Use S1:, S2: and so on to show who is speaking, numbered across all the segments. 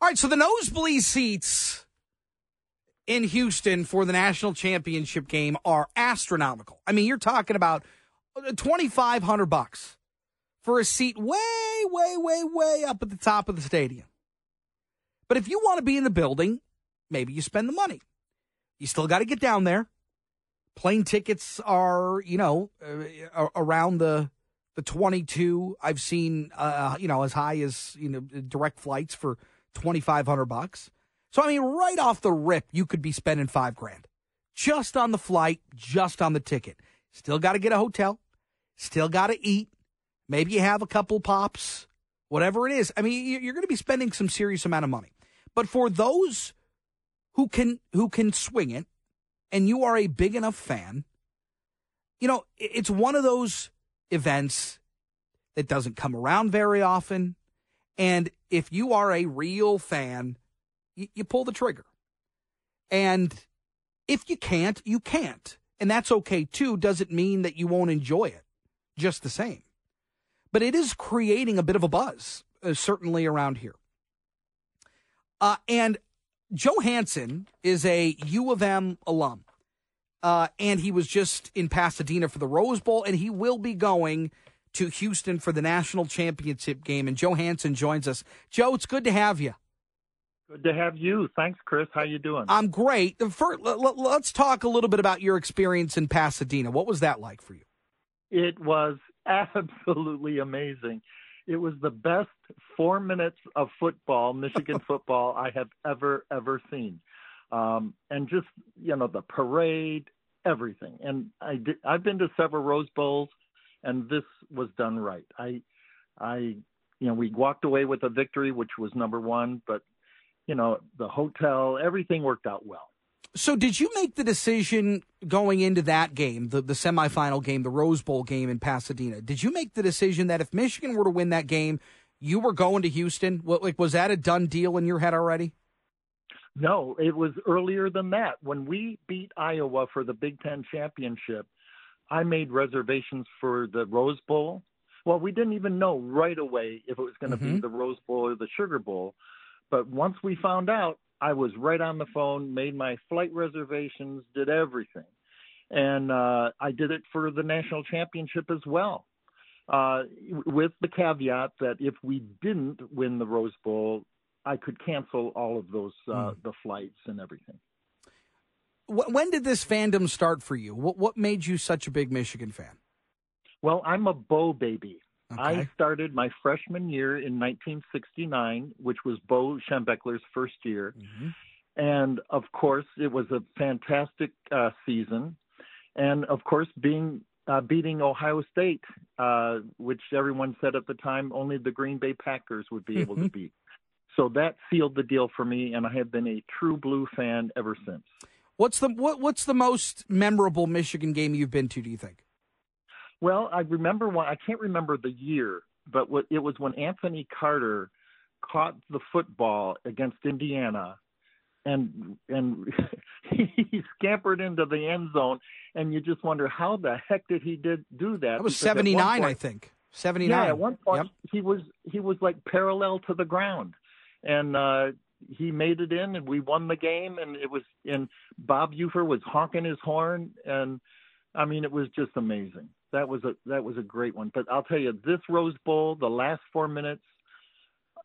S1: All right, so the nosebleed seats in Houston for the national championship game are astronomical. I mean, you're talking about 2500 bucks for a seat way way way way up at the top of the stadium. But if you want to be in the building, maybe you spend the money. You still got to get down there. Plane tickets are, you know, uh, around the the 22. I've seen uh, you know, as high as, you know, direct flights for 2500 bucks. So I mean, right off the rip, you could be spending 5 grand just on the flight, just on the ticket. Still got to get a hotel, still got to eat. Maybe you have a couple pops, whatever it is. I mean, you're going to be spending some serious amount of money. But for those who can who can swing it and you are a big enough fan, you know, it's one of those events that doesn't come around very often. And if you are a real fan, you, you pull the trigger. And if you can't, you can't. And that's okay too. Doesn't mean that you won't enjoy it just the same. But it is creating a bit of a buzz, uh, certainly around here. Uh, and Joe Hanson is a U of M alum. Uh, and he was just in Pasadena for the Rose Bowl, and he will be going to Houston for the national championship game. And Joe Hanson joins us. Joe, it's good to have you.
S2: Good to have you. Thanks, Chris. How you doing?
S1: I'm great. First, let's talk a little bit about your experience in Pasadena. What was that like for you?
S2: It was absolutely amazing. It was the best four minutes of football, Michigan football, I have ever ever seen, um, and just you know the parade, everything. And I did, I've been to several Rose Bowls and this was done right. I, I, you know, we walked away with a victory, which was number one, but you know, the hotel, everything worked out well.
S1: So, did you make the decision going into that game, the, the semifinal game, the Rose Bowl game in Pasadena? Did you make the decision that if Michigan were to win that game, you were going to Houston? What, like, was that a done deal in your head already?
S2: No, it was earlier than that. When we beat Iowa for the Big Ten championship, I made reservations for the Rose Bowl. Well, we didn't even know right away if it was going to mm-hmm. be the Rose Bowl or the Sugar Bowl. But once we found out, I was right on the phone, made my flight reservations, did everything. And uh, I did it for the national championship as well, uh, with the caveat that if we didn't win the Rose Bowl, I could cancel all of those uh, mm. the flights and everything
S1: when did this fandom start for you? What what made you such a big Michigan fan?
S2: Well, I'm a Bo baby. Okay. I started my freshman year in 1969, which was Bo Schembechler's first year. Mm-hmm. And of course, it was a fantastic uh, season. And of course, being uh, beating Ohio State, uh, which everyone said at the time only the Green Bay Packers would be able to mm-hmm. beat. So that sealed the deal for me, and I have been a true blue fan ever since.
S1: What's the what, What's the most memorable Michigan game you've been to? Do you think?
S2: Well, I remember one. I can't remember the year, but what, it was when Anthony Carter caught the football against Indiana, and and he scampered into the end zone, and you just wonder how the heck did he did do that?
S1: That was seventy nine, I think. Seventy nine.
S2: Yeah, at one point yep. he was he was like parallel to the ground, and uh, he made it in and we won the game and it was and Bob Ufer was honking his horn and I mean it was just amazing. That was a that was a great one. But I'll tell you this Rose Bowl, the last 4 minutes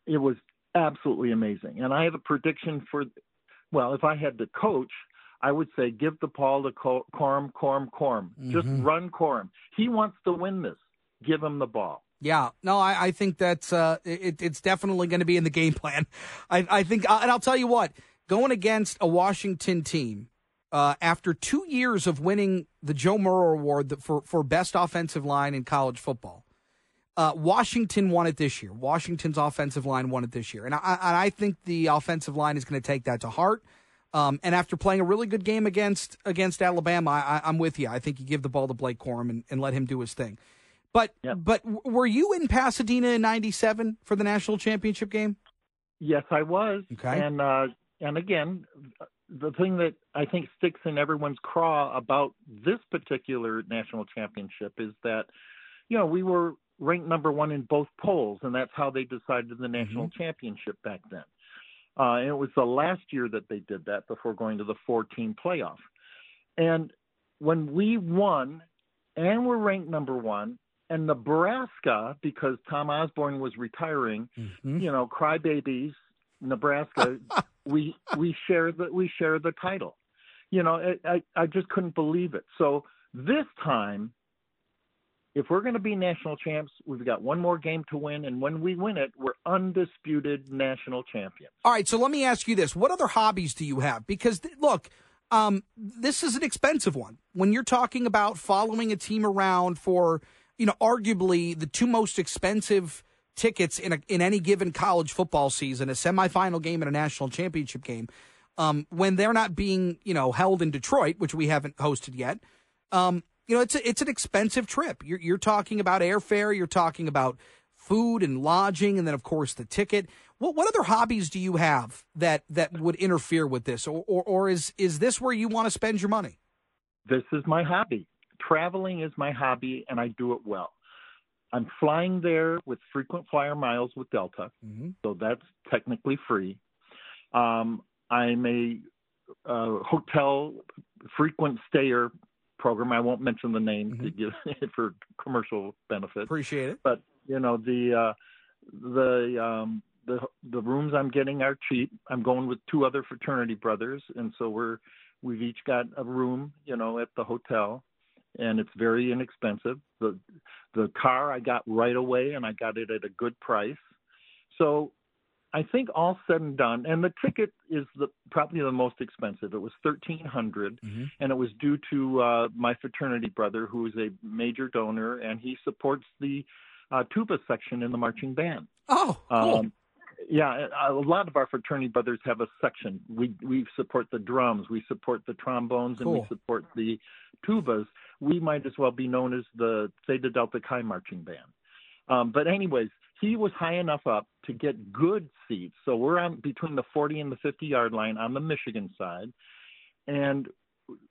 S2: it was absolutely amazing. And I have a prediction for well, if I had to coach, I would say give the ball to Corum, Corum. Mm-hmm. Just run Corum. He wants to win this. Give him the ball.
S1: Yeah, no, I, I think that's uh, it, it's definitely going to be in the game plan. I, I think, uh, and I'll tell you what, going against a Washington team uh, after two years of winning the Joe Burrow Award for for best offensive line in college football, uh, Washington won it this year. Washington's offensive line won it this year, and I, and I think the offensive line is going to take that to heart. Um, and after playing a really good game against against Alabama, I, am with you. I think you give the ball to Blake Corum and, and let him do his thing. But yep. but were you in Pasadena in '97 for the national championship game?
S2: Yes, I was.
S1: Okay.
S2: And uh, and again, the thing that I think sticks in everyone's craw about this particular national championship is that, you know, we were ranked number one in both polls, and that's how they decided the national mm-hmm. championship back then. Uh, and it was the last year that they did that before going to the 14 playoff. And when we won and were ranked number one, and Nebraska, because Tom Osborne was retiring, mm-hmm. you know, crybabies, Nebraska, we we share the we share the title. You know, I I just couldn't believe it. So this time, if we're going to be national champs, we've got one more game to win, and when we win it, we're undisputed national champions.
S1: All right, so let me ask you this: What other hobbies do you have? Because look, um, this is an expensive one. When you're talking about following a team around for, you know, arguably the two most expensive tickets in a, in any given college football season, a semifinal game and a national championship game, um, when they're not being, you know, held in Detroit, which we haven't hosted yet. Um, you know, it's a, it's an expensive trip. You're, you're talking about airfare, you're talking about food and lodging, and then of course the ticket. What what other hobbies do you have that that would interfere with this, or or, or is is this where you want to spend your money?
S2: This is my hobby. Traveling is my hobby, and I do it well. I'm flying there with frequent flyer miles with Delta, mm-hmm. so that's technically free. Um, I'm a uh, hotel frequent stayer program. I won't mention the name mm-hmm. to give for commercial benefit.
S1: Appreciate it.
S2: But you know the uh, the um, the the rooms I'm getting are cheap. I'm going with two other fraternity brothers, and so we're we've each got a room, you know, at the hotel, and it's very inexpensive. the The car I got right away, and I got it at a good price. So I think all said and done, and the ticket is the probably the most expensive. It was thirteen hundred, mm mm-hmm. and it was due to uh, my fraternity brother, who is a major donor, and he supports the uh, tuba section in the marching band.
S1: Oh, cool. Um,
S2: yeah, a lot of our fraternity brothers have a section. We we support the drums, we support the trombones, cool. and we support the tubas. We might as well be known as the Theta Delta Chi marching band. Um, but anyways, he was high enough up to get good seats. So we're on between the 40 and the 50 yard line on the Michigan side, and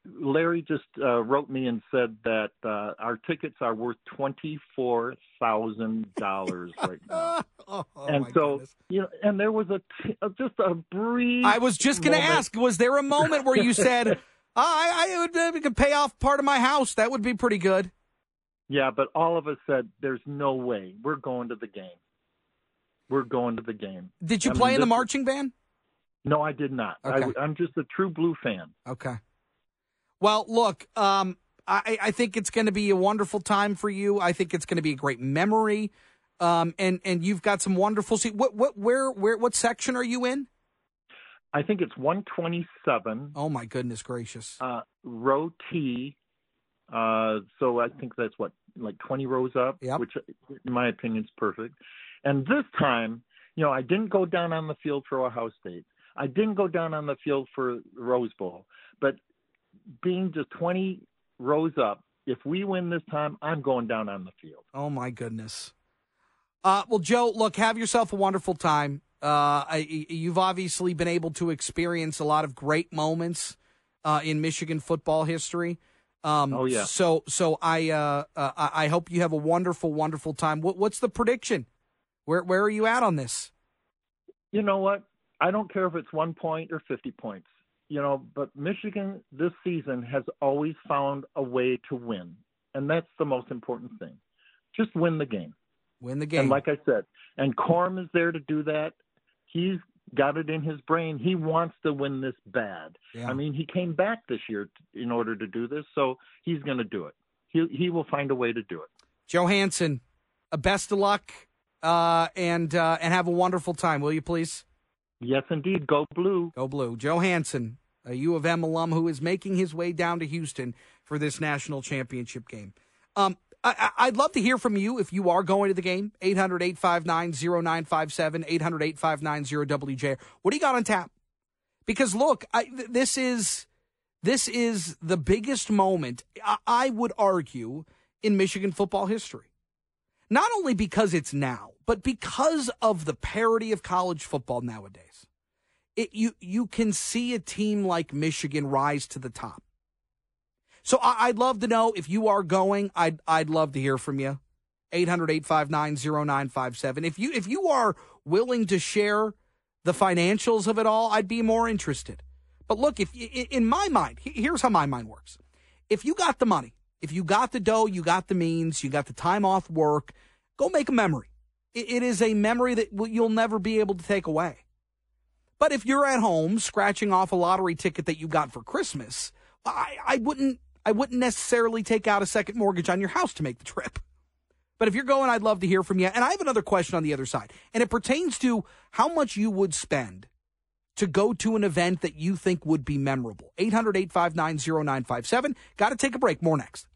S2: Larry just uh, wrote me and said that uh, our tickets are worth twenty four thousand dollars right now.
S1: oh,
S2: and so
S1: goodness.
S2: you know, and there was a t- uh, just a brief.
S1: I was just going to ask: Was there a moment where you said, oh, "I, I would uh, could pay off part of my house"? That would be pretty good.
S2: Yeah, but all of us said, "There's no way we're going to the game. We're going to the game."
S1: Did you I play mean, in the marching band?
S2: No, I did not.
S1: Okay.
S2: I, I'm just a true blue fan.
S1: Okay. Well, look, um, I, I, think it's going to be a wonderful time for you. I think it's going to be a great memory. Um, and and you've got some wonderful. See, what what where where what section are you in?
S2: I think it's 127.
S1: Oh my goodness gracious!
S2: Uh, row T. Uh, so I think that's what like 20 rows up,
S1: yep.
S2: which in my opinion is perfect. And this time, you know, I didn't go down on the field for Ohio State. I didn't go down on the field for Rose Bowl, but being just 20 rows up, if we win this time, I'm going down on the field.
S1: Oh, my goodness. Uh, well, Joe, look, have yourself a wonderful time. Uh, I, you've obviously been able to experience a lot of great moments uh, in Michigan football history. Um,
S2: oh yeah.
S1: So so I uh, uh, I hope you have a wonderful wonderful time. What, what's the prediction? Where where are you at on this?
S2: You know what? I don't care if it's one point or fifty points you know, but Michigan this season has always found a way to win, and that's the most important thing. Just win the game.
S1: Win the game.
S2: And like I said, and Corum is there to do that. He's got it in his brain. He wants to win this bad.
S1: Yeah.
S2: I mean, he came back this year in order to do this, so he's going to do it. He he will find a way to do it.
S1: Joe Hanson, uh, best of luck, uh, and uh, and have a wonderful time. Will you please?
S2: Yes, indeed. Go blue.
S1: Go blue. Joe Hanson, a U of M alum who is making his way down to Houston for this national championship game. Um, I, would love to hear from you if you are going to the game. 800 859 0957, 800 859 WJ. What do you got on tap? Because look, I, this is this is the biggest moment, I, I would argue, in Michigan football history. Not only because it's now, but because of the parity of college football nowadays it, you you can see a team like Michigan rise to the top. So I, would love to know if you are going. I'd I'd love to hear from you. 800-859-0957. If you if you are willing to share the financials of it all, I'd be more interested. But look, if in my mind, here's how my mind works. If you got the money, if you got the dough, you got the means, you got the time off work, go make a memory. It is a memory that you'll never be able to take away. But if you're at home scratching off a lottery ticket that you got for Christmas, I, I wouldn't I wouldn't necessarily take out a second mortgage on your house to make the trip. But if you're going, I'd love to hear from you. And I have another question on the other side, and it pertains to how much you would spend to go to an event that you think would be memorable. 800 859 0957. Got to take a break. More next.